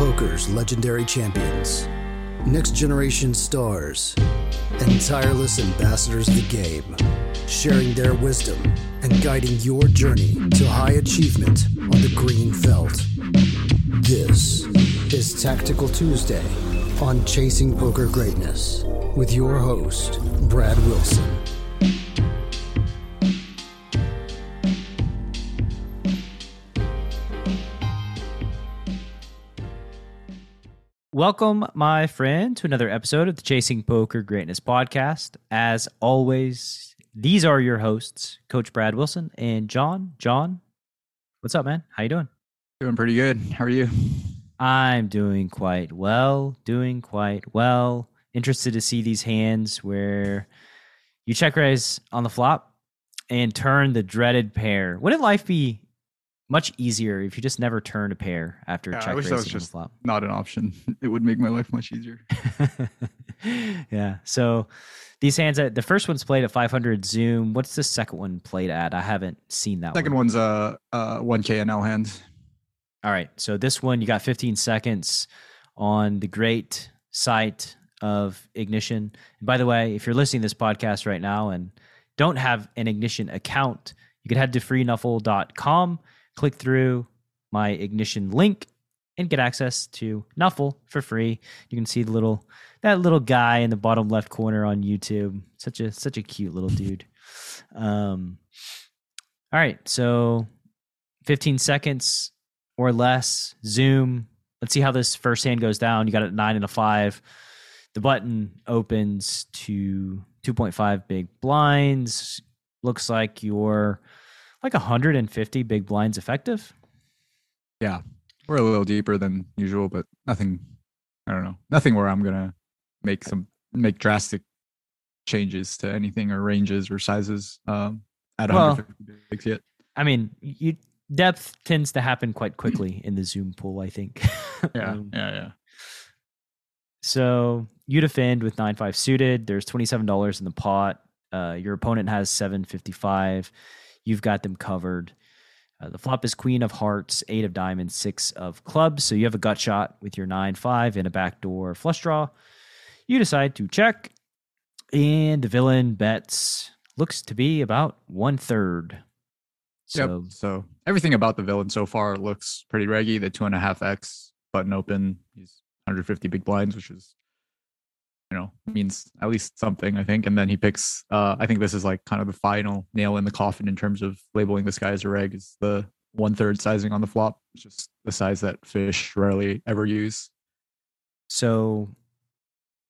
poker's legendary champions, next generation stars, and tireless ambassadors of the game, sharing their wisdom and guiding your journey to high achievement on the green felt. This is Tactical Tuesday on Chasing Poker Greatness with your host, Brad Wilson. Welcome, my friend, to another episode of the Chasing Poker Greatness podcast. As always, these are your hosts, Coach Brad Wilson and John. John, what's up, man? How you doing? Doing pretty good. How are you? I'm doing quite well. Doing quite well. Interested to see these hands where you check raise on the flop and turn the dreaded pair. Wouldn't life be much easier if you just never turn a pair after Yeah, I check wish raising that was just flop? not an option. It would make my life much easier. yeah. So these hands, uh, the first one's played at 500 Zoom. What's the second one played at? I haven't seen that Second one. one's a uh, one K NL hand. All right. So this one, you got 15 seconds on the great site of Ignition. And by the way, if you're listening to this podcast right now and don't have an Ignition account, you can head to freenuffle.com, click through my Ignition link, and get access to Nuffle for free. You can see the little that little guy in the bottom left corner on YouTube. Such a such a cute little dude. Um, all right, so 15 seconds or less. Zoom. Let's see how this first hand goes down. You got a nine and a five. The button opens to 2.5 big blinds. Looks like you're like 150 big blinds effective. Yeah, we're a little deeper than usual, but nothing. I don't know. Nothing where I'm gonna make some make drastic changes to anything or ranges or sizes um, at Well, 150 bigs yet. I mean, you depth tends to happen quite quickly in the Zoom pool, I think. Yeah, Um, yeah, yeah. So you defend with nine five suited. There's twenty seven dollars in the pot. Uh, your opponent has seven fifty five. You've got them covered. Uh, the flop is queen of hearts, eight of diamonds, six of clubs. So you have a gut shot with your nine five and a backdoor flush draw. You decide to check, and the villain bets looks to be about one third. So yep. So everything about the villain so far looks pretty reggy. The two and a half X button open. He's 150 big blinds, which is, you know, means at least something, I think. And then he picks. Uh, I think this is like kind of the final nail in the coffin in terms of labeling this guy as a reg. Is the one third sizing on the flop, It's just the size that fish rarely ever use. So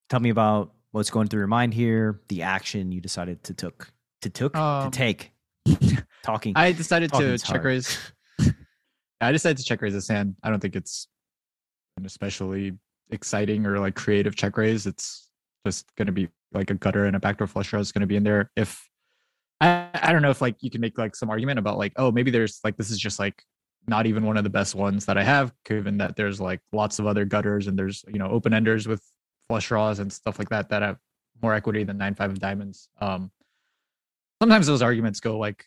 tell me about what's going through your mind here, the action you decided to took to took Um, to take. Talking. I decided to Talking's check hard. raise. I decided to check raise this hand. I don't think it's an especially exciting or like creative check raise. It's just going to be like a gutter and a backdoor flush draw is going to be in there. If I, I don't know if like you can make like some argument about like oh maybe there's like this is just like not even one of the best ones that I have, given that there's like lots of other gutters and there's you know open enders with flush draws and stuff like that that have more equity than nine five of diamonds. Um, sometimes those arguments go like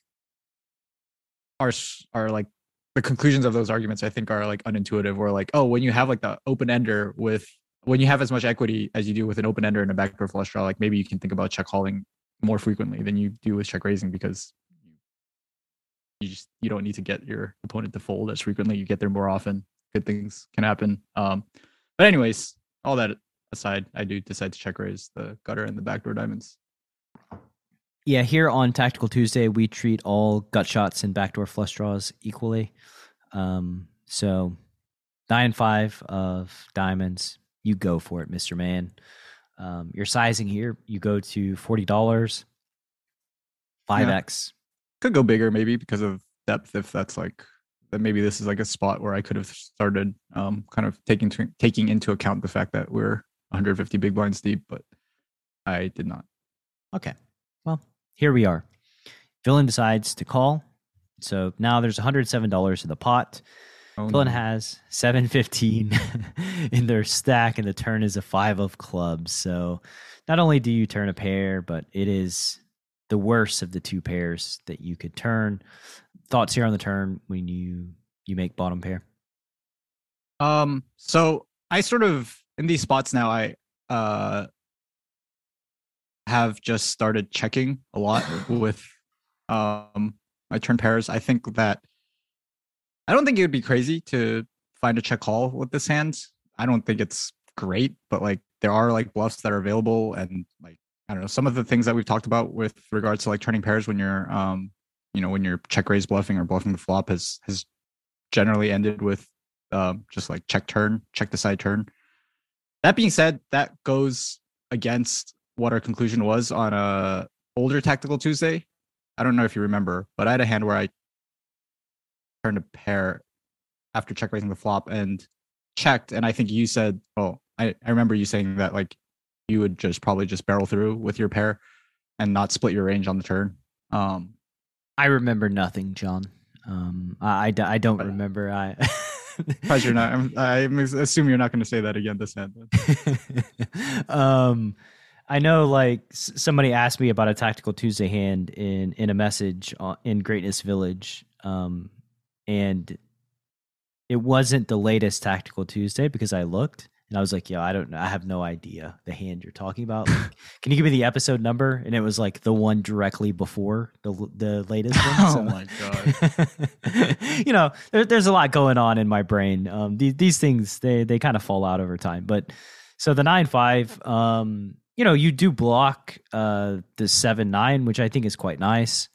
are are like the conclusions of those arguments I think are like unintuitive or like oh when you have like the open ender with when you have as much equity as you do with an open ender and a backdoor flush draw like maybe you can think about check calling more frequently than you do with check raising because you just you don't need to get your opponent to fold as frequently. You get there more often. Good things can happen. Um but anyways all that aside I do decide to check raise the gutter and the backdoor diamonds. Yeah, here on Tactical Tuesday, we treat all gut shots and backdoor flush draws equally. Um, so nine and five of diamonds, you go for it, Mister Man. Um, your sizing here, you go to forty dollars, five x. could go bigger maybe because of depth if that's like that maybe this is like a spot where I could have started um kind of taking taking into account the fact that we're 150 big blinds deep but I did not Okay. Well, here we are. Villain decides to call. So now there's $107 in the pot. Oh, Villain no. has 715 in their stack, and the turn is a five of clubs. So not only do you turn a pair, but it is the worst of the two pairs that you could turn. Thoughts here on the turn when you you make bottom pair? Um, so I sort of in these spots now. I uh have just started checking a lot with um my turn pairs. I think that I don't think it would be crazy to find a check call with this hand. I don't think it's great, but like there are like bluffs that are available and like I don't know some of the things that we've talked about with regards to like turning pairs when you're um you know when you're check raise bluffing or bluffing the flop has has generally ended with um just like check turn check the side turn. That being said, that goes against what our conclusion was on a older tactical Tuesday. I don't know if you remember, but I had a hand where I turned a pair after check raising the flop and checked, and I think you said, "Oh, I, I remember you saying that like you would just probably just barrel through with your pair and not split your range on the turn." Um, I remember nothing, John. Um, I, I, I don't But- remember. I. because you're not. I'm, I assume you're not going to say that again this hand. um, I know, like s- somebody asked me about a tactical Tuesday hand in in a message in Greatness Village, um, and it wasn't the latest tactical Tuesday because I looked and I was like, "Yo, I don't know. I have no idea the hand you're talking about. Like, can you give me the episode number?" And it was like the one directly before the the latest one. Oh my god! you know, there, there's a lot going on in my brain. Um, these these things they they kind of fall out over time. But so the nine five, um, you know, you do block uh the seven nine, which I think is quite nice.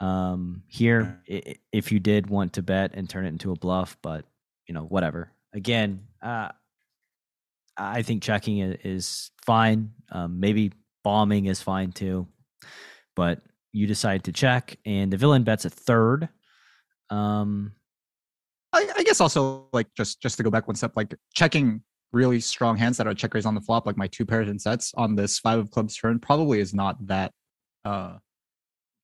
Um, here, if you did want to bet and turn it into a bluff, but you know, whatever. Again, uh, I think checking is fine. Um, maybe bombing is fine too, but you decide to check, and the villain bets a third. Um, I, I guess also like just just to go back one step, like checking really strong hands that are check raise on the flop, like my two pairs and sets on this five of clubs turn, probably is not that. uh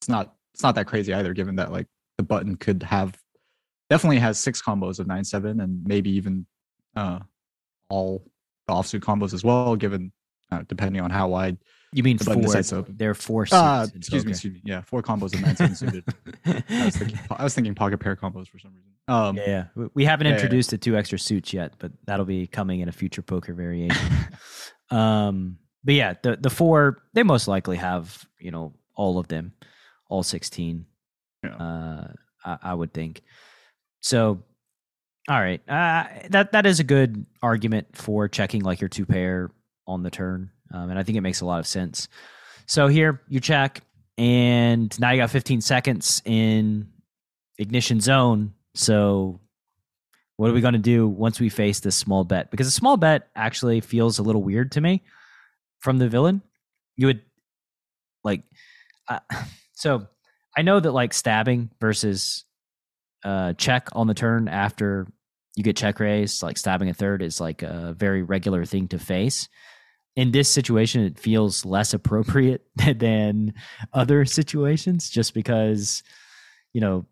It's not it's not that crazy either, given that like the button could have definitely has six combos of nine seven and maybe even uh all the offsuit combos as well, given uh, depending on how wide. you mean The four? decides open. There are four. Uh, excuse me, excuse me. Yeah, four combos of nine seven suited. I was thinking I was thinking pocket pair combos for some reason. Um, yeah, yeah. We- haven't yeah, yeah. introduced the two extra suits yet, but that'll be coming in a future poker variation. um, but yeah, the the four they most likely have you know all of them, all sixteen. Yeah. Uh, I, I would think. So, all right, uh, that that is a good argument for checking like your two pair on the turn, um, and I think it makes a lot of sense. So here you check, and now you got 15 seconds in ignition zone. So what are we going to do once we face this small bet? Because a small bet actually feels a little weird to me from the villain. You would like, uh, so I know that like stabbing versus uh, check on the turn after you get check raised, like stabbing a third is like a very regular thing to face. In this situation, it feels less appropriate than other situations just because, you know,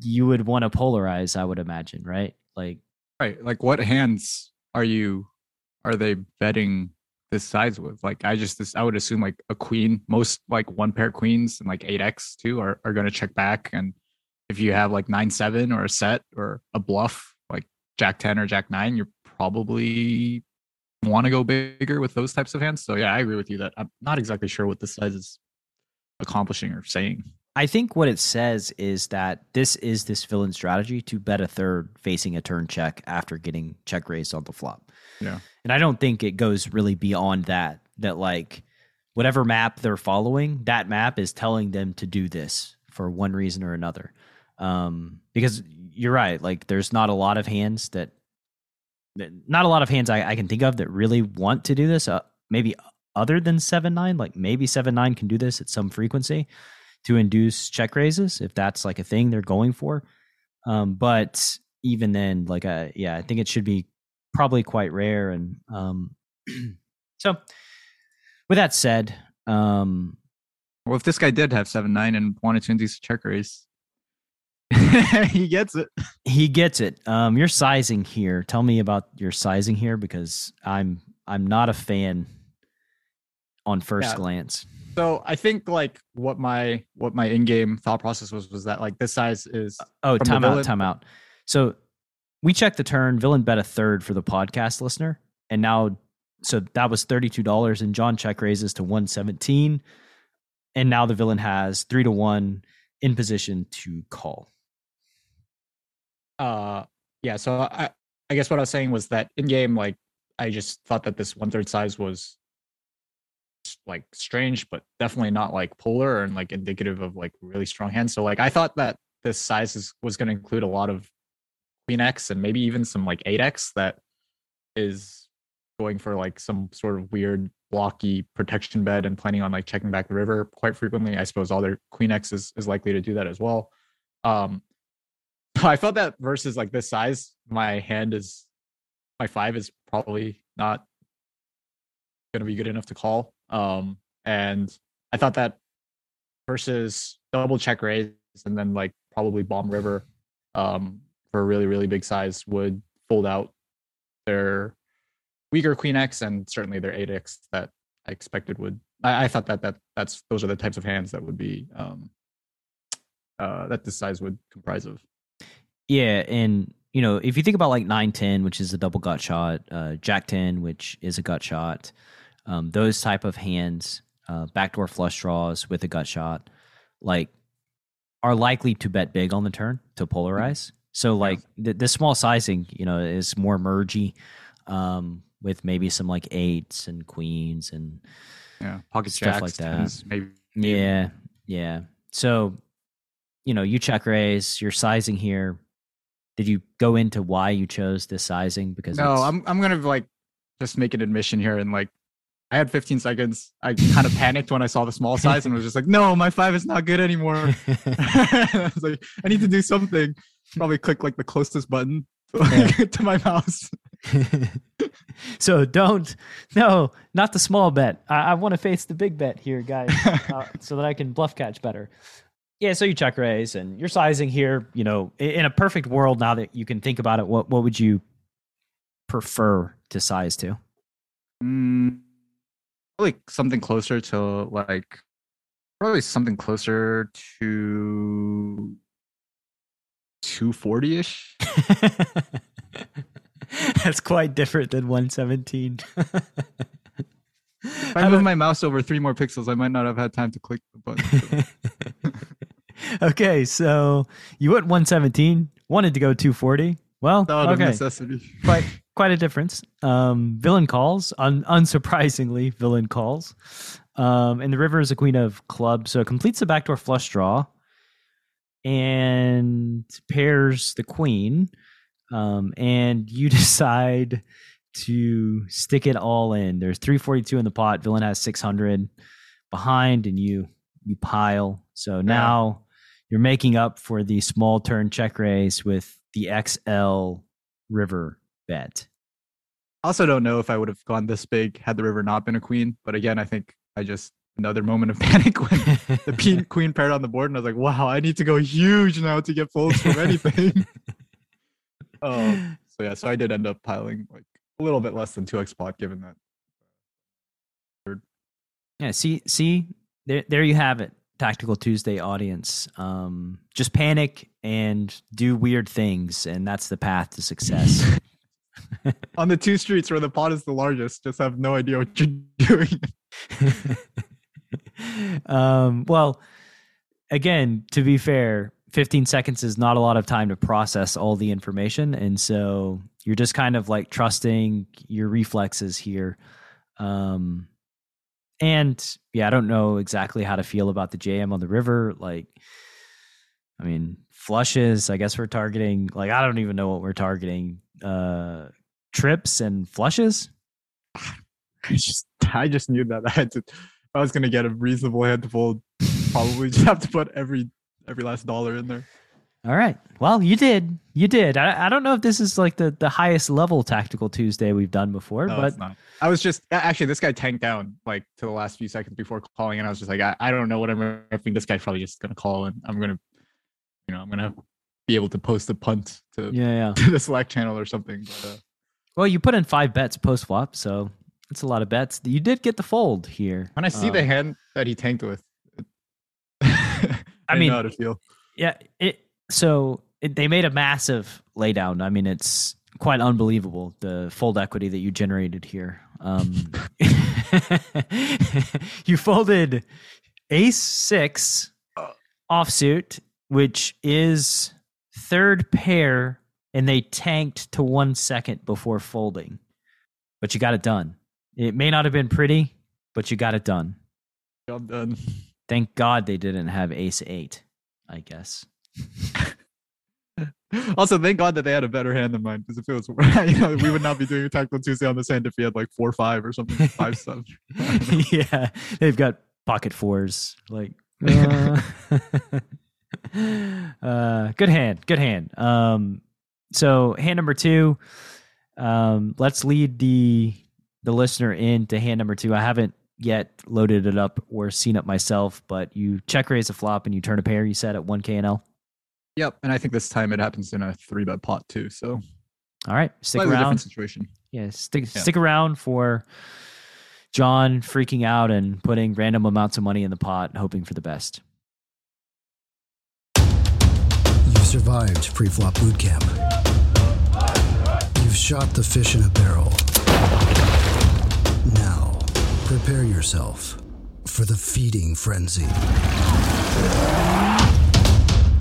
you would want to polarize, I would imagine, right? Like, Right. Like what hands are you are they betting this size with? Like I just this I would assume like a queen, most like one pair queens and like eight X too are, are gonna check back. And if you have like nine seven or a set or a bluff, like Jack ten or Jack nine, you're probably want to go bigger with those types of hands. So yeah, I agree with you that I'm not exactly sure what this size is accomplishing or saying. I think what it says is that this is this villain strategy to bet a third facing a turn check after getting check raised on the flop. Yeah. And I don't think it goes really beyond that, that like whatever map they're following, that map is telling them to do this for one reason or another. Um, because you're right, like there's not a lot of hands that, that not a lot of hands I, I can think of that really want to do this. Uh, maybe other than seven nine, like maybe seven nine can do this at some frequency to induce check raises if that's like a thing they're going for. Um, but even then, like, uh, yeah, I think it should be probably quite rare. And um, so, with that said, um, Well, if this guy did have seven nine and wanted to induce a check raise, he gets it. he gets it. Um, your sizing here. Tell me about your sizing here because I'm I'm not a fan on first Yeah. glance. So I think like what my what my in-game thought process was was that like this size is Oh, time out, time out. So we checked the turn. Villain bet a third for the podcast listener, and now so that was thirty two dollars, and John check raises to one seventeen, and now the villain has three to one in position to call. Uh, yeah. So I, I guess what I was saying was that in game, like I just thought that this one third size was like strange, but definitely not like polar and like indicative of like really strong hands. So like I thought that this size is, was going to include a lot of queen X and maybe even some like eight X that is going for like some sort of weird blocky protection bed and planning on like checking back the river quite frequently. I suppose all their queen X is, is likely to do that as well. Um, I felt that versus like this size, my hand is my five is probably not going to be good enough to call. Um, and I thought that versus double check raise and then like probably bomb river um, for a really really big size would fold out their weaker queen x and certainly their 8x that I expected would. I, I thought that that that's those are the types of hands that would be um, uh, that this size would comprise of. Yeah, and you know, if you think about like nine ten, which is a double gut shot, uh, Jack ten, which is a gut shot, um, those type of hands, uh, backdoor flush draws with a gut shot, like are likely to bet big on the turn to polarize. So like the, the small sizing, you know, is more mergy, um, with maybe some like eights and queens and Yeah, pocket Stuff jacks, like that. tens, maybe. yeah, yeah. So, you know, you check raise, your sizing here. Did you go into why you chose this sizing? Because No, I'm I'm gonna like just make an admission here and like I had 15 seconds. I kind of panicked when I saw the small size and was just like, no, my five is not good anymore. I was like, I need to do something. Probably click like the closest button to, to my mouse. so don't no not the small bet i, I want to face the big bet here guys uh, so that i can bluff catch better yeah so you check raise and your sizing here you know in a perfect world now that you can think about it what what would you prefer to size to Mm, probably something closer to like probably something closer to 240 ish. that's quite different than 117 If I move my mouse over three more pixels, I might not have had time to click the button. okay so you went 117 wanted to go 240 well Out okay necessity. quite quite a difference. Um, villain calls, un- unsurprisingly, villain calls. Um, and the river is a queen of clubs, so it completes the backdoor flush draw and pairs the queen. Um, and you decide to stick it all in. There's 342 in the pot. Villain has 600 behind, and you you pile. So now you're making up for the small turn check raise with the XL river bet. I also don't know if I would have gone this big had the river not been a queen. But again, I think I just another moment of panic when the queen, queen paired on the board, and I was like, "Wow, I need to go huge now to get folds from anything." um, so yeah, so I did end up piling like a little bit less than two x pot, given that. Yeah, see, see, there, there you have it, Tactical Tuesday audience. Um, just panic and do weird things, and that's the path to success. On the two streets where the pot is the largest, just have no idea what you're doing. um, well, again, to be fair, 15 seconds is not a lot of time to process all the information, and so you're just kind of like trusting your reflexes here. Um, and yeah, I don't know exactly how to feel about the JM on the river. Like, I mean, flushes. I guess we're targeting. Like, I don't even know what we're targeting. Uh, trips and flushes. I just I just knew that I had to if I was gonna get a reasonable hand to fold, probably just have to put every every last dollar in there. All right. Well, you did. You did. I, I don't know if this is like the, the highest level tactical Tuesday we've done before, No, but it's not. I was just actually this guy tanked down like to the last few seconds before calling, and I was just like, I, I don't know what I'm riffing. This guy's probably just gonna call, and I'm gonna, you know, I'm gonna be able to post a punt to, yeah, yeah. to the Slack channel or something. But, uh, Well, you put in five bets post flop, so that's a lot of bets. You did get the fold here. when I see Um, the hand that he tanked with, I, mean- know how to feel. yeah, it. So it, they made a massive laydown. I mean, it's quite unbelievable the fold equity that you generated here. Um, you folded ace six offsuit, which is third pair, and they tanked to one second before folding. But you got it done. It may not have been pretty, but you got it done. Job done. Thank God they didn't have ace eight, I guess. Also, thank God that they had a better hand than mine. Because if it was, you know, we would not be doing a tactical Tuesday on this hand if we had like four five or something, five seven. yeah, they've got pocket fours. Like, uh, uh, good hand, good hand. Um, so hand number two. Um, let's lead the the listener into hand number two. I haven't yet loaded it up or seen it myself, but you check raise a flop and you turn a pair. You said at one K and L. Yep, and I think this time it happens in a three bet pot too. So All right, stick slightly around. different situation. Yeah, stick Yeah. stick around for John freaking out and putting random amounts of money in the pot, hoping for the best. Survived pre-flop boot camp. You've shot the fish in a barrel. Now, prepare yourself for the feeding frenzy.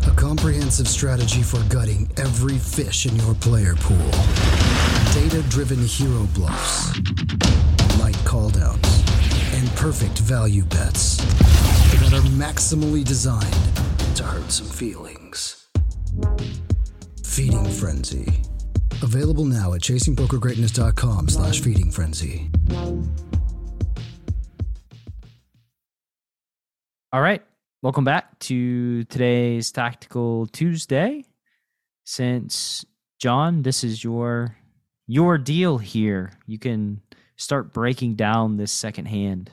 A comprehensive strategy for gutting every fish in your player pool. Data-driven hero bluffs, light call downs, and perfect value bets that are maximally designed to hurt some feelings. Feeding Frenzy. Available now at chasingpokergreatness.com slash feeding frenzy. All right. Welcome back to today's Tactical Tuesday. Since John, this is your your deal here. You can start breaking down this second hand.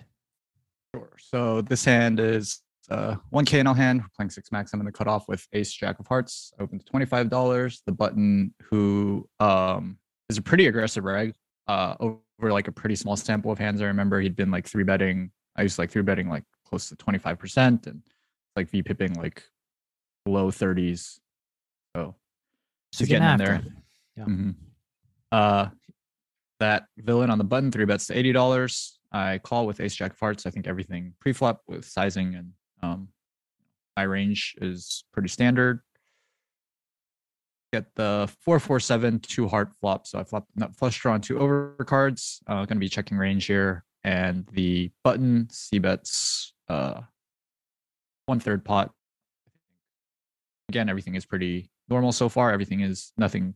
Sure. So this hand is uh, one KNL hand, we're playing six max. I'm in the cutoff with Ace Jack of Hearts, open to twenty five dollars. The button, who um, is a pretty aggressive reg, uh, over like a pretty small sample of hands. I remember he'd been like three betting. I used to like three betting like close to twenty five percent, and like v pipping like low thirties. So So He's getting in there. Yeah. Mhm. Uh, that villain on the button, three bets to eighty dollars. I call with Ace Jack of Hearts. I think everything pre-flop with sizing and um, my range is pretty standard. Get the four four seven two heart flop. So I flop not flush draw on two overcards. Uh, going to be checking range here, and the button c bets uh, one third pot. Again, everything is pretty normal so far. Everything is nothing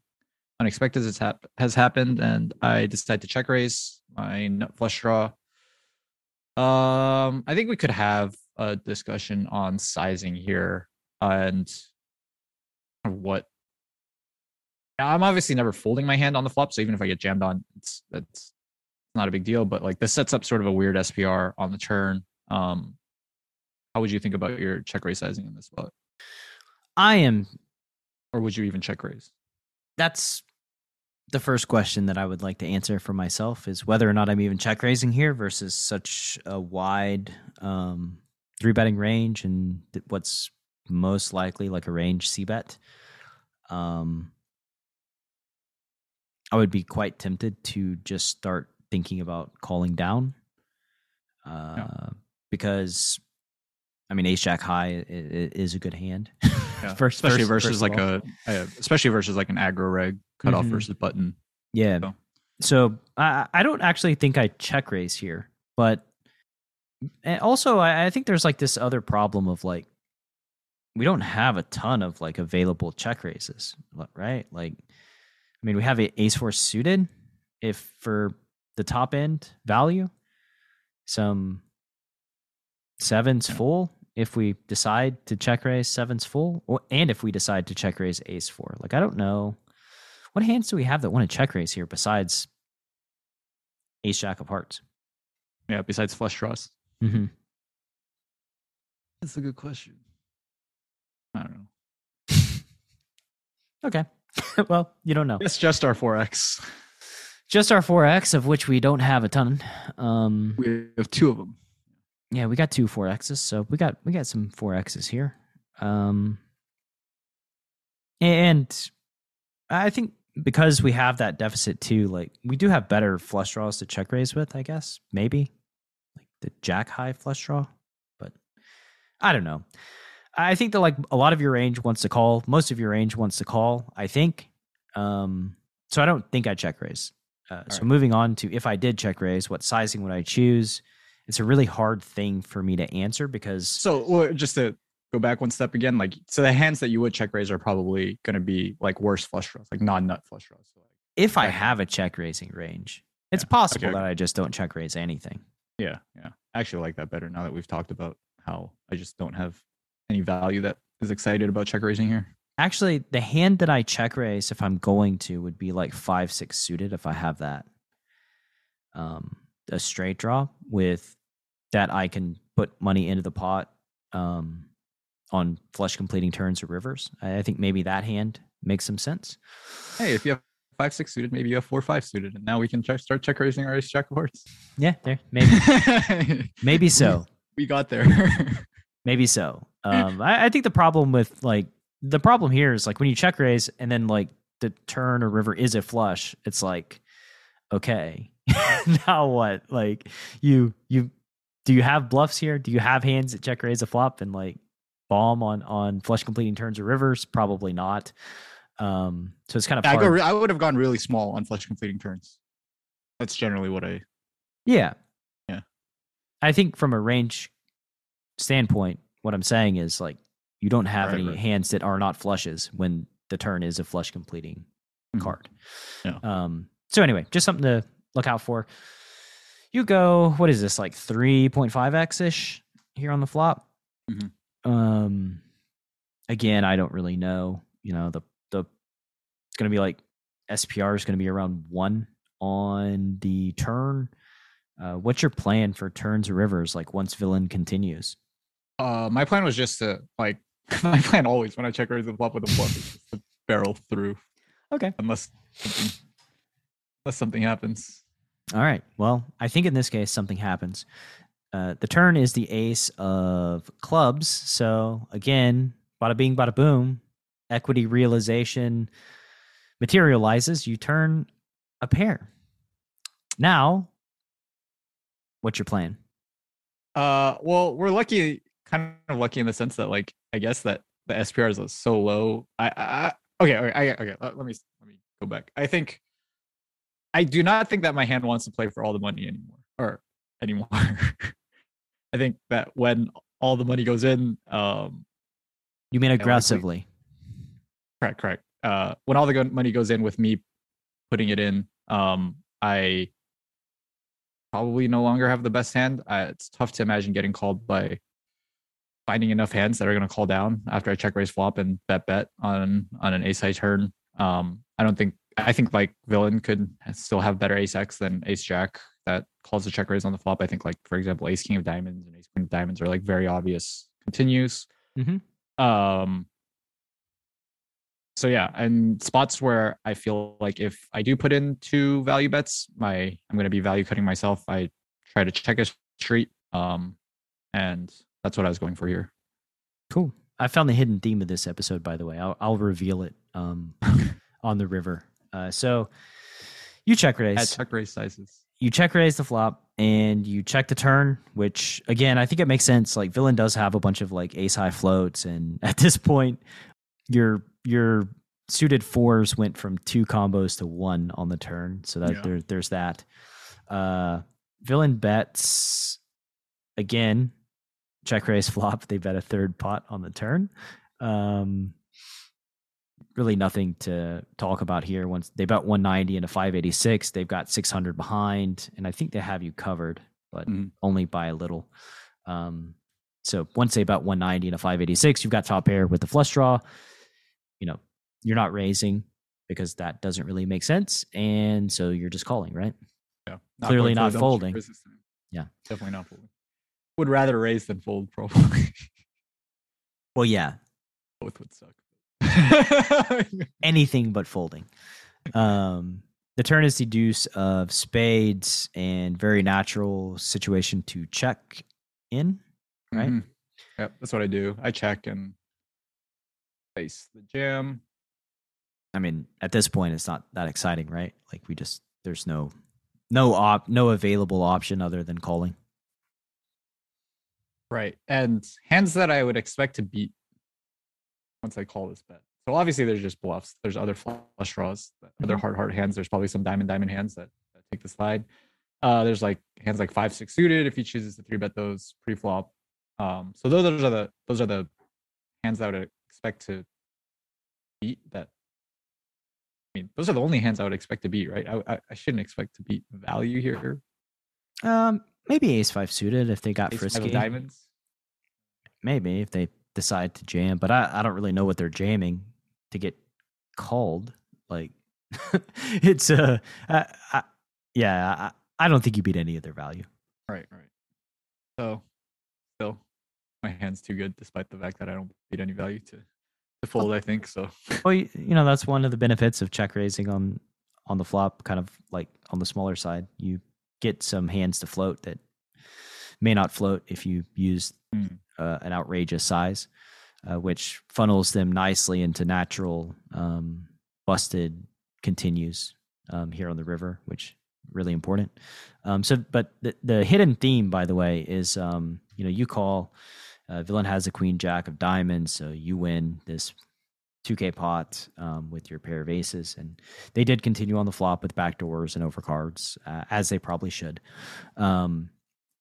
unexpected has, hap- has happened, and I decide to check raise my nut flush draw. Um, I think we could have a discussion on sizing here and what. I'm obviously never folding my hand on the flop, so even if I get jammed on, it's that's not a big deal. But like this sets up sort of a weird SPR on the turn. Um, how would you think about your check raise sizing in this spot, I am or would you even check raise? that's the first question that I would like to answer for myself is whether or not I'm even check raising here versus such a wide um, three betting range and what's most likely like a range C bet. Um, I would be quite tempted to just start thinking about calling down uh, because I mean ace jack high is a good hand. Yeah, First- especially first- versus first like a, especially versus like an aggro reg cutoff Mhm. versus button. Yeah. So- So I I don't actually think I check raise here, but and also I, I think there's like this other problem of like we don't have a ton of like available check raises, right? Like, I mean, we have a ace four suited if for the top end value, some sevens full if we decide to check raise sevens full, or and if we decide to check raise ace four. Like, I don't know what hands do we have that want to check raise here besides ace jack of hearts? Yeah, besides flush draws. Mm-hmm. That's a good question. I don't know. Okay. well, you don't know. It's just our 4x. Just our 4X, of which we don't have a ton. Um, We have two of them. yeah, we got two 4Xs, so we got we got some 4Xs here. Um, And I think because we have that deficit too, like we do have better flush draws to check raise with, I guess. Maybe. The jack high flush draw. But I don't know. I think that like a lot of your range wants to call. Most of your range wants to call, I think. Um, so I don't think I check raise. Uh, so right. moving on to if I did check raise, what sizing would I choose? It's a really hard thing for me to answer because So well, just to go back one step again, like so the hands that you would check raise are probably going to be like worse flush draws, like non-nut flush draws. So like, if I have a check raising range, it's Yeah. possible Okay, that I just don't check raise anything. Yeah, yeah. I actually like that better now that we've talked about how I just don't have any value that is excited about check raising here. Actually, the hand that I check raise if I'm going to would be like five six suited if I have that. Um, a straight draw with that I can put money into the pot um, on flush completing turns or rivers. I, I think maybe that hand makes some sense. Hey, if you have five six suited, maybe you have four five suited, and now we can check, start check raising our ace jack of hearts. Yeah, there maybe maybe so. we got there. Maybe so. Um, I, I think the problem with like the problem here is like when you check raise and then like the turn or river is a flush, it's like, okay, now what? Like you you do you have bluffs here? Do you have hands that check raise a flop and like bomb on on flush completing turns or rivers? Probably not. Um, so it's kind of I, go I would have gone really small on flush completing turns. That's generally what I. Yeah. Yeah. I think from a range standpoint, what I'm saying is like you don't have Right, any right. hands that are not flushes when the turn is a flush completing Mhm. card. Yeah. Um so anyway, just something to look out for. You go, what is this, like 3.5x ish here on the flop? Mhm. Um again, I don't really know. You know, the it's gonna be like SPR is gonna be around one on the turn. Uh, what's your plan for turns or rivers like once villain continues? Uh, my plan was just to like. My plan always when I check raise the flop with a bluff is just to barrel through Okay. unless something, unless something happens. All right. Well, I think in this case something happens. Uh, the turn is the ace of clubs. So again, bada bing, bada boom, equity realization materializes. You turn a pair. Now, what's your plan? Uh, well, we're lucky, kind of lucky in the sense that, like, I guess that the SPR is so low. I, I okay, okay, I, okay. Let, let me let me go back. I think I do not think that my hand wants to play for all the money anymore, or anymore. I think that when all the money goes in, um, You mean aggressively? correct, correct. Uh, when all the money goes in with me putting it in, um, I probably no longer have the best hand. Uh, it's tough to imagine getting called by finding enough hands that are going to call down after I check raise flop and bet bet on on an ace high turn. Um, I don't think I think like villain could still have better ace x than ace jack that calls the check raise on the flop. I think like for example ace king of diamonds and ace queen of diamonds are like very obvious continues. Mhm. Um, so yeah, and spots where I feel like if I do put in two value bets, my I'm going to be value cutting myself. I try to check a street, um, and that's what I was going for here. Cool. I found the hidden theme of this episode, by the way. I'll, I'll reveal it um, on the river. Uh, so you check raise. At check raise sizes. you check raise the flop and you check the turn, which again, I think it makes sense. Like villain does have a bunch of like ace high floats, and at this point, your your suited fours went from two combos to one on the turn. So that Yeah. there, there's that. Uh, villain bets again. Check raise flop. They bet a third pot on the turn. Um, really nothing to talk about here. Once they bet 190 and a 586, they've got 600 behind, and I think they have you covered, but Mhm. only by a little. Um, so once they bet 190 and a 586, you've got top pair with the flush draw. You're not raising because that doesn't really make sense, and so you're just calling, right? Yeah, Clearly not double check folding. raise this time. Yeah. definitely not folding. Would rather raise than fold, probably. Well, yeah, Both would suck. anything but folding. Um, the turn is the deuce of spades and very natural situation to check in. Right. Mhm. Yep, that's what I do. I check and face the jam. I mean, at this point, it's not that exciting, right? Like we just there's no no op no available option other than calling. Right. And hands that I would expect to beat once I call this bet. So obviously there's just bluffs. There's other flush draws, other Mhm. hard hard hands. There's probably some diamond diamond hands that, that take the slide. Uh, there's like hands like five six suited if he chooses to three bet those pre flop. Um, so those, those are the those are the hands that I would expect to beat. That mean, those are the only hands I would expect to beat, right? I I, I shouldn't expect to beat value here. Um, maybe ace five suited if they got Ace frisky. diamonds. Maybe if they decide to jam, but I, I don't really know what they're jamming to get called. Like it's uh, I, I, yeah, I, I don't think you beat any of their value. Right, right. So, still, my hand's too good, despite the fact that I don't beat any value to to fold. I think so. Well, you, know that's one of the benefits of check raising on on the flop, kind of like on the smaller side. You get some hands to float that may not float if you use Hmm. uh, an outrageous size, uh, which funnels them nicely into natural um, busted continues um, here on the river, which really important. Um, so, but the, the hidden theme, by the way, is um, you know you call. Uh, villain has a queen jack of diamonds, so you win this 2K pot um, with your pair of aces, and they did continue on the flop with backdoors and overcards, uh, as they probably should. Um,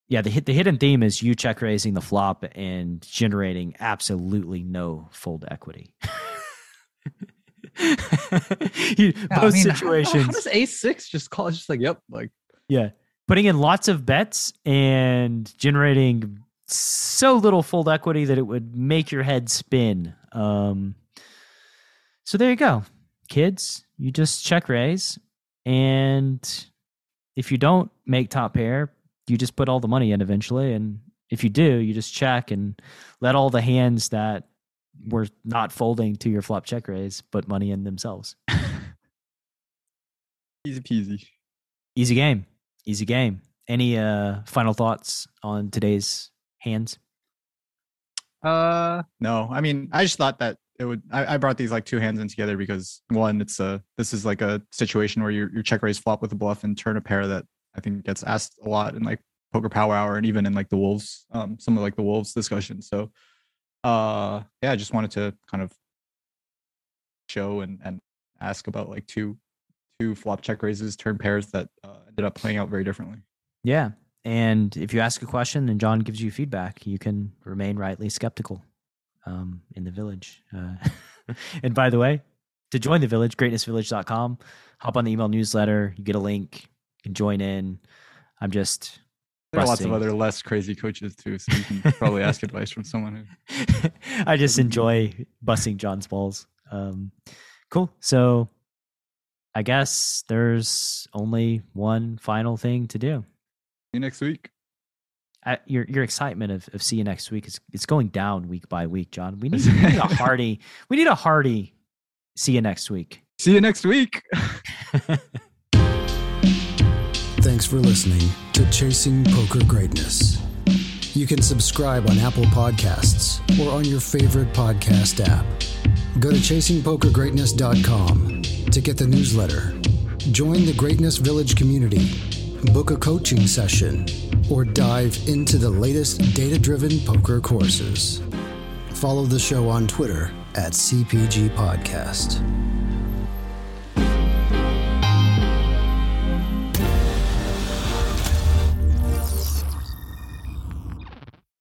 yeah, the hit the hidden theme is you check raising the flop and generating absolutely no fold equity. You- Yeah, I both mean, how- situations, How, does ace six just call? It's just like, yep, like yeah, putting in lots of bets and generating so little fold equity that it would make your head spin. Um, so there you go, kids. You just check raise, and if you don't make top pair, you just put all the money in eventually. And if you do, you just check and let all the hands that were not folding to your flop check raise put money in themselves. easy peasy. Easy game. Easy game. Any uh final thoughts on today's hands? Uh, no. I mean, I just thought that it would. I, I brought these like two hands in together because one, it's a this is like a situation where you you check raise flop with a bluff and turn a pair that I think gets asked a lot in like poker power hour and even in like the wolves, um, some of like the wolves discussion. So, uh, yeah, I just wanted to kind of show and and ask about like two two flop check raises, turn pairs that uh, ended up playing out very differently. Yeah. And if you ask a question and John gives you feedback, you can remain rightly skeptical um, in the village. Uh, and by the way, to join the village, greatnessvillage.com, hop on the email newsletter. You get a link, you can join in. I'm just There are lots of other less crazy coaches too, so you can probably ask advice from someone who I just enjoy busting John's balls. Um, cool. So I guess there's only one final thing to do. See you next week. Uh, your your excitement of, of see you next week is it's going down week by week, John. We need, we need a hearty we need a hearty see you next week. See you next week. Thanks for listening to Chasing Poker Greatness. You can subscribe on Apple Podcasts or on your favorite podcast app. Go to chasingpokergreatness.com to get the newsletter. Join the Greatness Village community, book a coaching session, or dive into the latest data driven poker courses. Follow the show on Twitter at CPG Podcast.